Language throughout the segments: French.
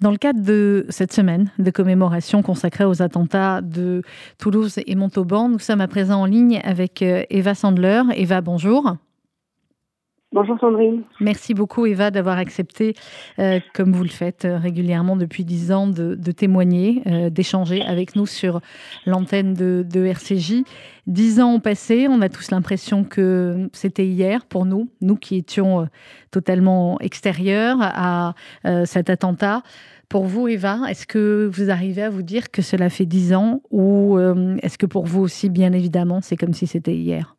Dans le cadre de cette semaine de commémoration consacrée aux attentats de Toulouse et Montauban, nous sommes à présent en ligne avec euh, Eva Sandler. Eva, bonjour. Bonjour Sandrine. Merci beaucoup Eva d'avoir accepté, euh, comme vous le faites euh, régulièrement depuis dix ans, de, témoigner, d'échanger avec nous sur l'antenne de, RCJ. Dix ans ont passé, on a tous l'impression que c'était hier pour nous, nous qui étions totalement extérieurs à cet attentat. Pour vous, Eva, est-ce que vous arrivez à vous dire que cela fait dix ans ou euh, est-ce que pour vous aussi, bien évidemment, c'est comme si c'était hier?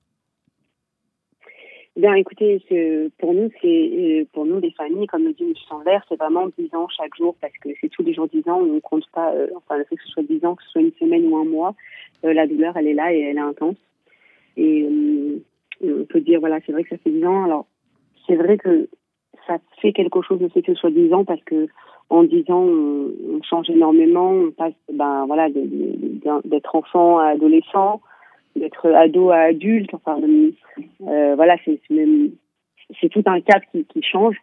Bien, écoutez, pour nous, c'est euh, pour nous les familles, comme le dit M. Sanvert, c'est vraiment dix ans chaque jour parce que c'est tous les jours dix ans. On ne compte pas, euh, enfin, le que ce soit dix ans, que ce soit une semaine ou un mois, la douleur, elle est là et elle est intense. Et on peut dire, voilà, c'est vrai que ça fait dix ans. Alors, c'est vrai que ça fait quelque chose de fait que ce soit dix ans parce que en dix ans, on, change énormément. On passe, ben voilà, d'être enfant à adolescent, d'être ado à adulte. Enfin, euh, voilà, c'est même, c'est tout un cadre qui, qui, change.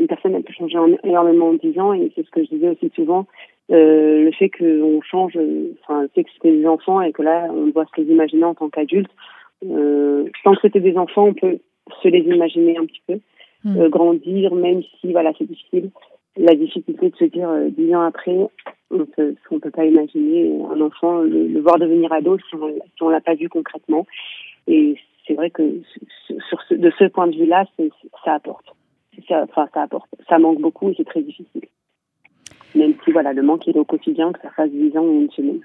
Une personne elle peut changer énormément en dix ans, et c'est ce que je disais aussi souvent. Euh, le fait qu'on change, enfin, le fait que c'était des enfants et que là, on doit se les imaginer en tant qu'adulte. Euh, tant que c'était des enfants, on peut se les imaginer un petit peu, hmm. euh, grandir, même si voilà, c'est difficile la difficulté de se dire dix ans après, on peut, on peut pas imaginer un enfant le, voir devenir ado si on, l'a pas vu concrètement. Et c'est vrai que sur ce, de ce point de vue-là, ça apporte. Ça, enfin, ça apporte. Ça manque beaucoup et c'est très difficile. Même si voilà, le manque est au quotidien, que ça fasse dix ans ou une semaine.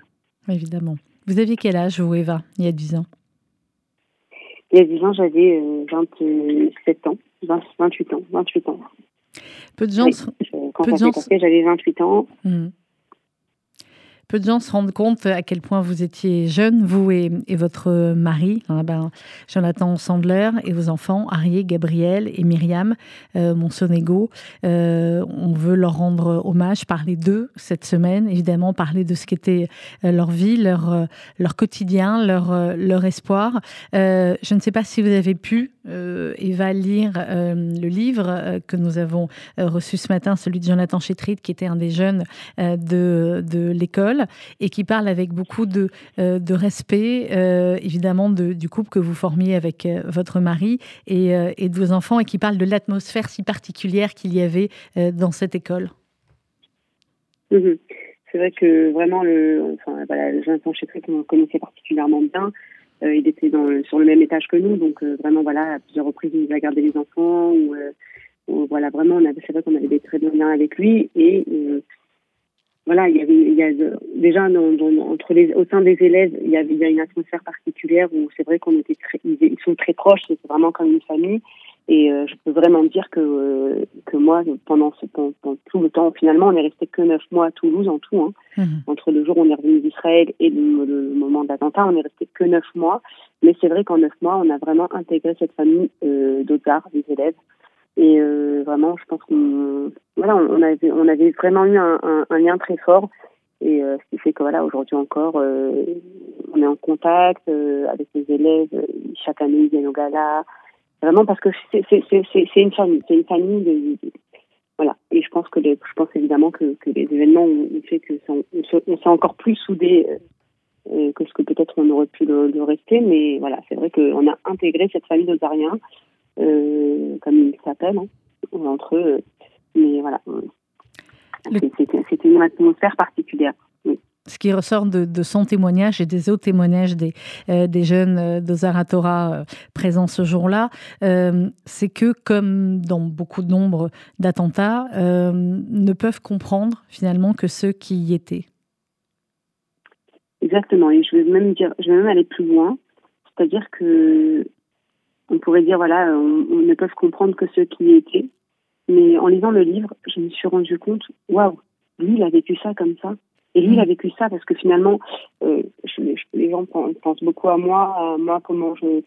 Évidemment. Vous aviez quel âge, vous, Eva, il y a dix ans? Il y a dix ans, j'avais 27 euh, ans, 28 ans, 28 ans. Peu de gens. Quand peu de gens... j'avais 28 ans. Hmm. Peu de gens se rendent compte à quel point vous étiez jeune, vous et, votre mari, hein, ben, Jonathan Sandler, et vos enfants, Arié, Gabriel et Myriam euh, Monsonego. Euh, on veut leur rendre hommage, parler d'eux cette semaine, évidemment, parler de ce qu'était euh, leur vie, leur, euh, leur quotidien, leur, leur espoir. je ne sais pas si vous avez pu, Eva, lire le livre que nous avons reçu ce matin, celui de Jonathan Chétrit, qui était un des jeunes de, de l'école et qui parle avec beaucoup de, euh, de respect, euh, évidemment, de, du couple que vous formiez avec euh, votre mari et, et, de vos enfants et qui parle de l'atmosphère si particulière qu'il y avait dans cette école. Mhm. C'est vrai que vraiment, le, enfin, voilà, le jeune Chétry, qu'on connaissait particulièrement bien, il était sur le même étage que nous, donc vraiment, voilà, à plusieurs reprises, il nous a gardé les enfants. Ou, voilà, vraiment, c'est vrai qu'on avait des très bons liens avec lui et voilà, il y avait, a déjà entre les, au sein des élèves, il y avait, a une atmosphère particulière où c'est vrai qu'on était ils, sont très proches, c'est vraiment comme une famille. Et euh, je peux vraiment dire que euh, que moi, pendant, ce, pendant, tout le temps, finalement, on est resté que neuf mois à Toulouse en tout. Hein. Mhm. Entre le jour où on est revenu d'Israël et le, moment d'attentat, on est resté que neuf mois. Mais c'est vrai qu'en neuf mois, on a vraiment intégré cette famille euh, d'autards, des élèves. Et euh, vraiment, je pense qu'on voilà, on avait, on avait vraiment eu un, un, lien très fort. Et euh, ce qui fait que voilà, aujourd'hui encore, euh, on est en contact avec les élèves. Chaque année, ils viennent au gala. Vraiment parce que c'est une famille, c'est une famille de, voilà. Et je pense que les, je pense évidemment que, que les événements ont fait que on, on s'est encore plus soudés que ce que peut-être on aurait pu le, le rester. Mais voilà, c'est vrai qu'on a intégré cette famille d'Ozariens euh, comme ils s'appellent, hein, entre eux. Mais voilà, c'était une atmosphère particulière. Ce qui ressort de, son témoignage et des autres témoignages des, euh, des jeunes euh, de Zaratora présents ce jour-là, c'est que, comme dans beaucoup de nombre d'attentats, ne peuvent comprendre finalement que ceux qui y étaient. Exactement, et je vais même dire, je vais même aller plus loin, c'est-à-dire que on pourrait dire, voilà, on, ne peut comprendre que ceux qui y étaient. Mais en lisant le livre, je me suis rendu compte, waouh, lui, il a vécu ça comme ça. Et lui, il a mm. vécu ça parce que finalement, euh, je, les gens pensent beaucoup à moi, à moi, comment je,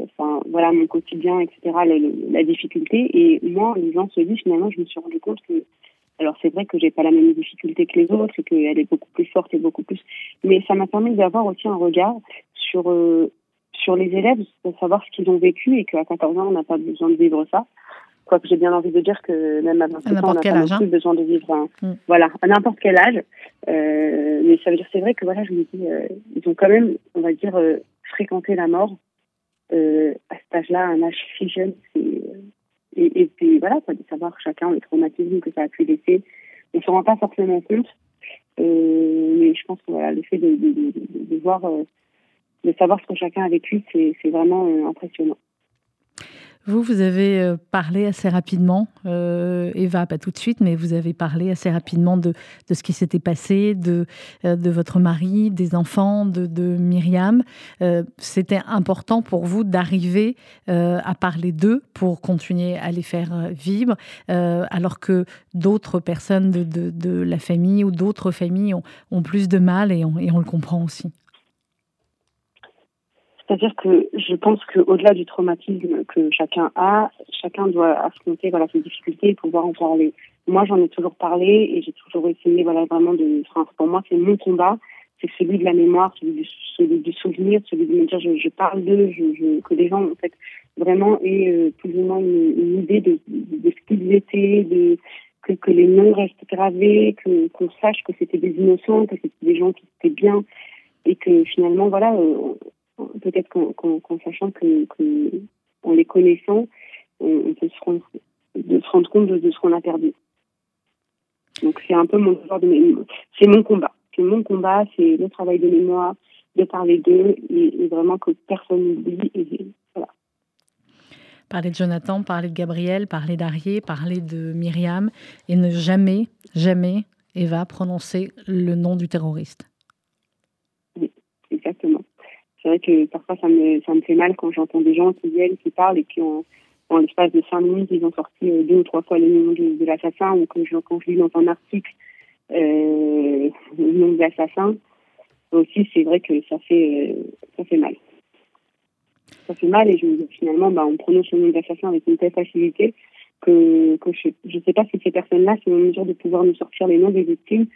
enfin, voilà, mon quotidien, etc., la, la, difficulté. Et moi, en lisant ce livre, finalement, je me suis rendu compte que, alors c'est vrai que j'ai pas la même difficulté que les autres et qu'elle est beaucoup plus forte et beaucoup plus, mais ça m'a permis d'avoir aussi un regard sur euh, sur les élèves, de savoir ce qu'ils ont vécu et qu'à 14 ans, on n'a pas besoin de vivre ça. Quoique j'ai bien envie de dire que même à 27 ans, on n'a pas âge, plus besoin de vivre. Mm. Voilà, à n'importe quel âge. Euh, mais ça veut dire, c'est vrai que voilà, je me dis, euh, ils ont quand même, on va dire, euh, fréquenté la mort à cet âge-là, un âge si jeune. Et, et, puis voilà, quoi, de savoir chacun le traumatisme que ça a pu laisser. On ne se rend pas forcément compte. mais je pense que voilà, le fait de, de, de, de voir, de savoir ce que chacun a vécu, c'est vraiment impressionnant. Vous, vous avez euh, parlé assez rapidement, euh, Eva, pas tout de suite, mais vous avez parlé assez rapidement de, ce qui s'était passé, de, euh, de votre mari, des enfants, de, de Myriam. C'était important pour vous d'arriver à parler d'eux pour continuer à les faire vivre, alors que d'autres personnes de, la famille ou d'autres familles ont, plus de mal et on le comprend aussi. C'est-à-dire que je pense qu'au-delà du traumatisme que chacun a, chacun doit affronter voilà, ses difficultés et pouvoir en parler. Moi, j'en ai toujours parlé et j'ai toujours essayé voilà, vraiment de... Pour moi, c'est mon combat, c'est celui de la mémoire, celui du, souvenir, celui de me dire je, parle d'eux, que les gens, en fait, vraiment aient euh, plus ou moins une, idée de, ce qu'ils étaient, que les noms restent gravés, que qu'on sache que c'était des innocents, que c'était des gens qui étaient bien et que finalement, voilà... Euh, peut-être qu'en sachant que, les connaissant, on, peut se rendre, de se rendre compte de, ce qu'on a perdu. Donc c'est un peu mon c'est mon combat, c'est mon combat, c'est le travail de mémoire, de parler d'eux et, vraiment que personne n'oublie. Parler de Jonathan, parler de Gabriel, parler d'Arié, parler de Myriam et ne jamais, jamais, Eva, prononcer le nom du terroriste. C'est vrai que parfois ça me, ça me fait mal quand j'entends des gens qui viennent, qui parlent et qui ont, en l'espace de cinq minutes, ils ont sorti euh, deux ou trois fois le nom de, l'assassin ou quand je, quand je lis dans un article euh, le nom de l'assassin. Aussi, c'est vrai que ça fait, euh, ça fait mal. Ça fait mal et je finalement, bah, on prononce le nom de l'assassin avec une telle facilité que, que je ne sais pas si ces personnes-là sont en mesure de pouvoir nous sortir les noms des victimes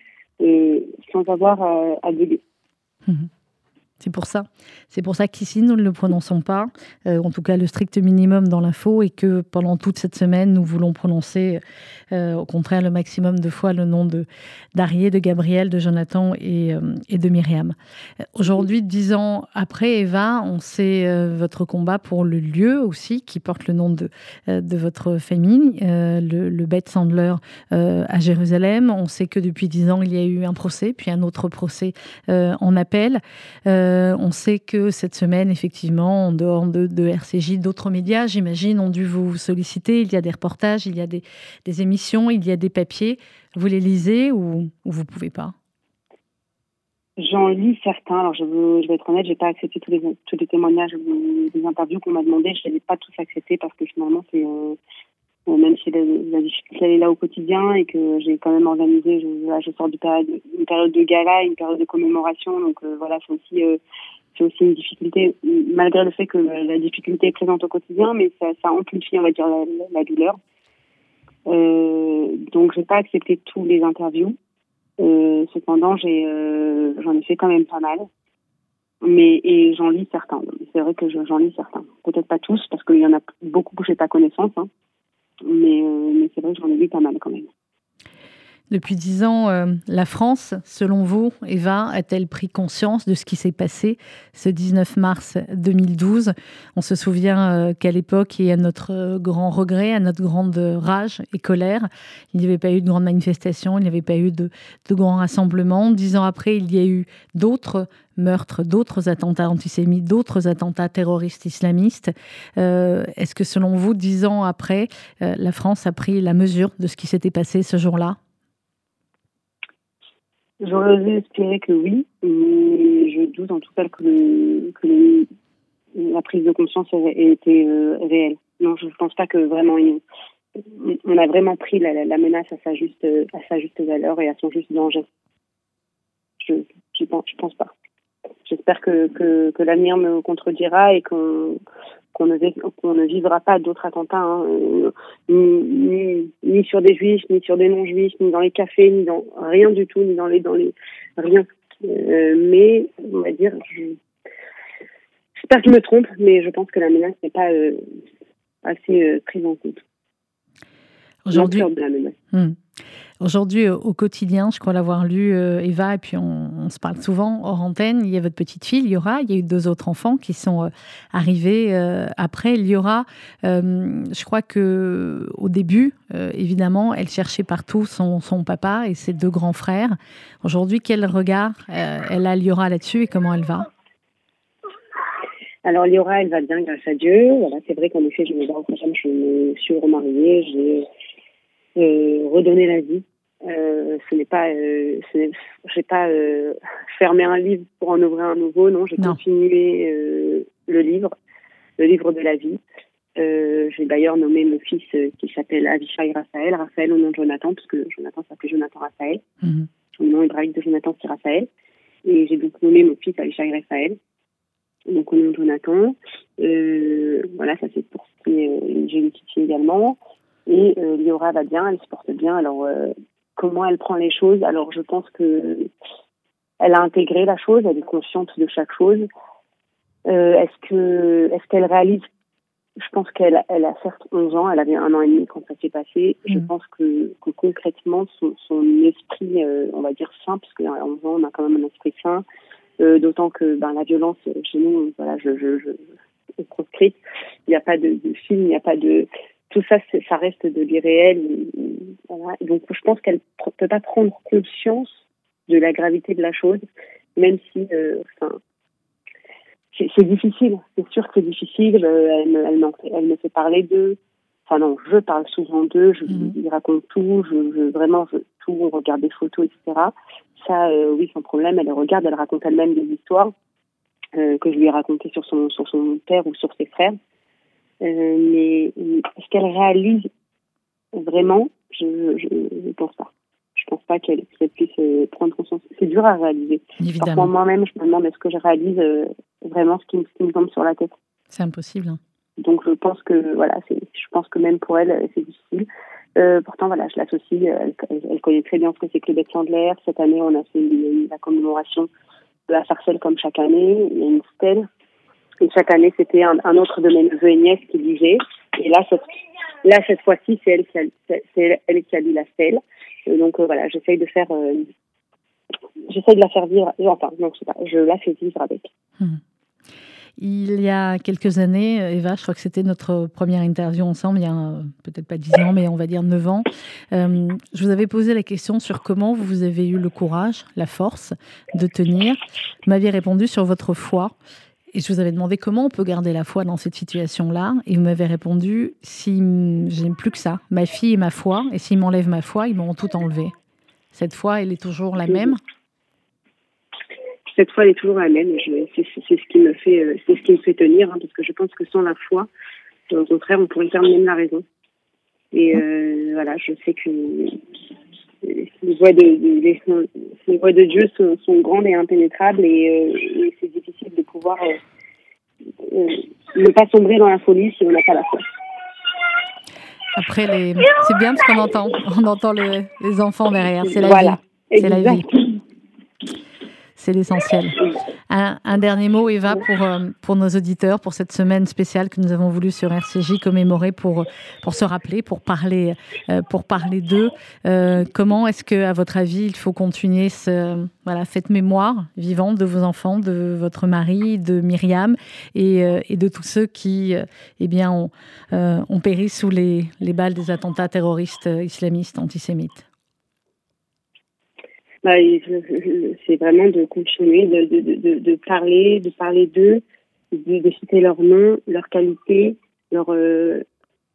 sans avoir à, à c'est pour ça. C'est pour ça qu'ici, nous ne le prononçons pas, euh, en tout cas le strict minimum dans l'info, et que pendant toute cette semaine, nous voulons prononcer, euh, au contraire, le maximum de fois le nom de d'Arié, de Gabriel, de Jonathan et, euh, de Myriam. Aujourd'hui, dix ans après, Eva, on sait votre combat pour le lieu aussi, qui porte le nom de, votre famille, le, le Beth Sandler à Jérusalem. On sait que depuis dix ans, il y a eu un procès, puis un autre procès en appel. On sait que cette semaine, effectivement, en dehors de, RCJ, d'autres médias, j'imagine, ont dû vous solliciter. Il y a des reportages, il y a des, émissions, il y a des papiers. Vous les lisez ou, vous ne pouvez pas? J'en lis certains. Alors, je, vais être honnête, je n'ai pas accepté tous les, les témoignages, des interviews qu'on m'a demandé. Je les ai pas tous acceptés parce que finalement, c'est euh, même si la, difficulté est là au quotidien et que j'ai quand même organisé, je, je sors d'une période, de gala, une période de commémoration, donc euh, voilà, c'est aussi euh, aussi une difficulté, malgré le fait que la difficulté est présente au quotidien, mais ça, ça amplifie, on va dire, la, douleur. Euh, donc, j'ai pas accepté tous les interviews. Euh, cependant, j'en ai fait quand même pas mal. Mais et j'en lis certains. C'est vrai que j'en lis certains. Peut-être pas tous, parce qu'il y en a beaucoup que j'ai pas connaissance. Hein. Mais, euh, mais c'est vrai que j'en ai vu pas mal quand même. Depuis dix ans, euh, la France, selon vous, Eva, a-t-elle pris conscience de ce qui s'est passé ce 19 mars 2012 On se souvient euh, qu'à l'époque, et à notre grand regret, à notre grande rage et colère, il n'y avait pas eu de grande manifestation, il n'y avait pas eu de, de grands rassemblements. Dix ans après, il y a eu d'autres meurtres, d'autres attentats antisémites, d'autres attentats terroristes islamistes. Euh, est-ce que selon vous, dix ans après, la France a pris la mesure de ce qui s'était passé ce jour-là? J'aurais espéré que oui, mais je doute en tout cas que, que la prise de conscience ait été euh, réelle. Non, je ne pense pas que vraiment on a vraiment pris la, menace à sa juste à sa juste valeur et à son juste danger. Je je pense, je pense pas. J'espère que, que, l'avenir me contredira et qu'on qu'on ne, ne, vivra pas d'autres attentats, hein, euh, ni, sur des juifs, ni sur des non-juifs, ni dans les cafés, ni dans rien du tout, ni dans les dans les rien. Euh, mais on va dire, j'espère que je me trompe, mais je pense que la menace n'est pas euh, assez prise en compte. Aujourd'hui, hmm. Aujourd'hui, au quotidien, je crois l'avoir lu, Eva, et puis on, se parle souvent hors antenne. Il y a votre petite fille, Liora. Il y a eu deux autres enfants qui sont arrivés après. Liora, je crois que au début, évidemment, elle cherchait partout son, son, papa et ses deux grands frères. Aujourd'hui, quel regard elle a Liora là-dessus et comment elle va? Alors Liora, elle va bien grâce à Dieu. Voilà, c'est vrai qu'en effet, je me, je me suis remariée, j'ai euh, redonné la vie. Euh, ce n'est pas, euh, j'ai pas euh, fermé un livre pour en ouvrir un nouveau. Non, j'ai continué euh, le livre, le livre de la vie. j'ai d'ailleurs nommé mon fils qui s'appelle Avishai Raphaël, Raphaël au nom de Jonathan, parce que Jonathan s'appelait Jonathan Raphaël. Mm Le nom hébraïque de Jonathan, c'est Raphaël. Et j'ai donc nommé mon fils Avishai Raphaël donc au nom de Jonathan. Euh, voilà, ça c'est pour ce qui est, euh, j'ai une petite fille également. Et euh, Liora va bien, elle se porte bien. Alors, euh, comment elle prend les choses? Alors, je pense que elle a intégré la chose, elle est consciente de chaque chose. Euh, est-ce que, est-ce qu'elle réalise? Je pense qu'elle, elle a certes 11 ans, elle avait un an et demi quand ça s'est passé. Je mm. pense que, que concrètement, son, son esprit, on va dire sain, parce qu'à 11 ans, on a quand même un esprit sain, euh, d'autant que ben, la violence euh, chez nous, voilà, je, je, je est proscrite. Il n'y a pas de, de film, il n'y a pas de tout ça, ça reste de l'irréel. Voilà. Donc je pense qu'elle ne peut pas prendre conscience de la gravité de la chose, même si, euh, enfin, c'est difficile. C'est sûr que c'est difficile. elle, me, elle, elle me fait parler d'eux. Enfin non, je parle souvent d'eux. Je mmh. ils racontent tout. Je, je vraiment je, tout, on regarde des photos, etc ça, euh, oui, sans problème, elle regarde, elle raconte elle-même des histoires euh, que je lui ai racontées sur son, sur son père ou sur ses frères. Euh, mais est-ce qu'elle réalise vraiment? Je ne pense pas. Je pense pas qu'elle puisse prendre conscience. C'est dur à réaliser. Évidemment. Moi-même, je me demande est-ce que je réalise vraiment ce qui, me tombe sur la tête? C'est impossible. Hein. Donc je pense que voilà, je pense que même pour elle, c'est difficile. Euh, pourtant, voilà, je l'associe. Euh, elle, elle, connaît très bien ce que c'est que le de Chandler. Cette année, on a fait la commémoration de la sarcelle comme chaque année. Il y a une stèle. Et chaque année, c'était un, autre de mes neveux et nièces qui lisait. Et là, cette, fois-ci, c'est elle qui a, lu la stèle. Donc euh, voilà, j'essaye de faire, euh, j'essaye de la faire vivre. Enfin, non, je sais pas, je la fais vivre avec. Hmm. Il y a quelques années, Eva, je crois que c'était notre première interview ensemble, il y a peut-être pas dix ans, mais on va dire neuf ans. Euh, je vous avais posé la question sur comment vous avez eu le courage, la force de tenir. Vous m'aviez répondu sur votre foi. Et je vous avais demandé comment on peut garder la foi dans cette situation-là. Et vous m'avez répondu si j'aime plus que ça, ma fille et ma foi. Et s'ils m'enlèvent ma foi, ils m'auront tout enlevé. Cette foi, elle est toujours la même? Cette foi elle est toujours la même. C'est ce qui me fait, euh, c'est ce qui me fait tenir, hein, parce que je pense que sans la foi, au contraire, on pourrait perdre même la raison. Et euh, voilà, je sais que les voies de, Dieu sont, grandes et impénétrables, et, euh, c'est difficile pouvoir ne pas sombrer dans la folie si on n'a pas la foi. Après, les... c'est bien ce qu'on entend. On entend les, les enfants derrière. C'est la vie. C'est la vie c'est l'essentiel. Un, dernier mot, Eva, pour, euh, pour nos auditeurs, pour cette semaine spéciale que nous avons voulu sur RCJ commémorer pour, pour se rappeler, pour parler, euh, pour parler d'eux. Euh, comment est-ce que, à votre avis, il faut continuer cette mémoire vivante de vos enfants, de votre mari, de Myriam et, et de tous ceux qui eh bien, ont, ont péri sous les, les balles des attentats terroristes islamistes antisémites? Bah, c'est vraiment de continuer de, de, de, de parler, de parler d'eux, de, citer leur nom, leur qualité, leur, euh,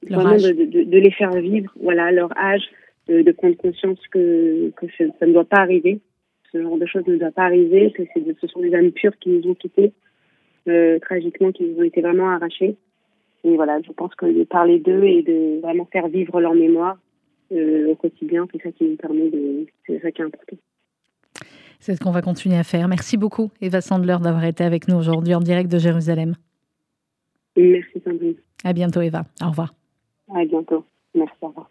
vraiment de, les faire vivre, voilà, leur âge, de, prendre conscience que, que ça ne doit pas arriver, ce genre de choses ne doit pas arriver, que ce sont des âmes pures qui nous ont quittés, euh, tragiquement, qui nous ont été vraiment arrachés. Et voilà, je pense que de parler d'eux et de vraiment faire vivre leur mémoire euh, au quotidien, c'est ça qui nous permet de, c'est ça qui est important. C'est ce qu'on va continuer à faire. Merci beaucoup, Eva Sandler, d'avoir été avec nous aujourd'hui en direct de Jérusalem. Merci, Sandrine. À bientôt, Eva. Au revoir. À bientôt. Merci, au revoir.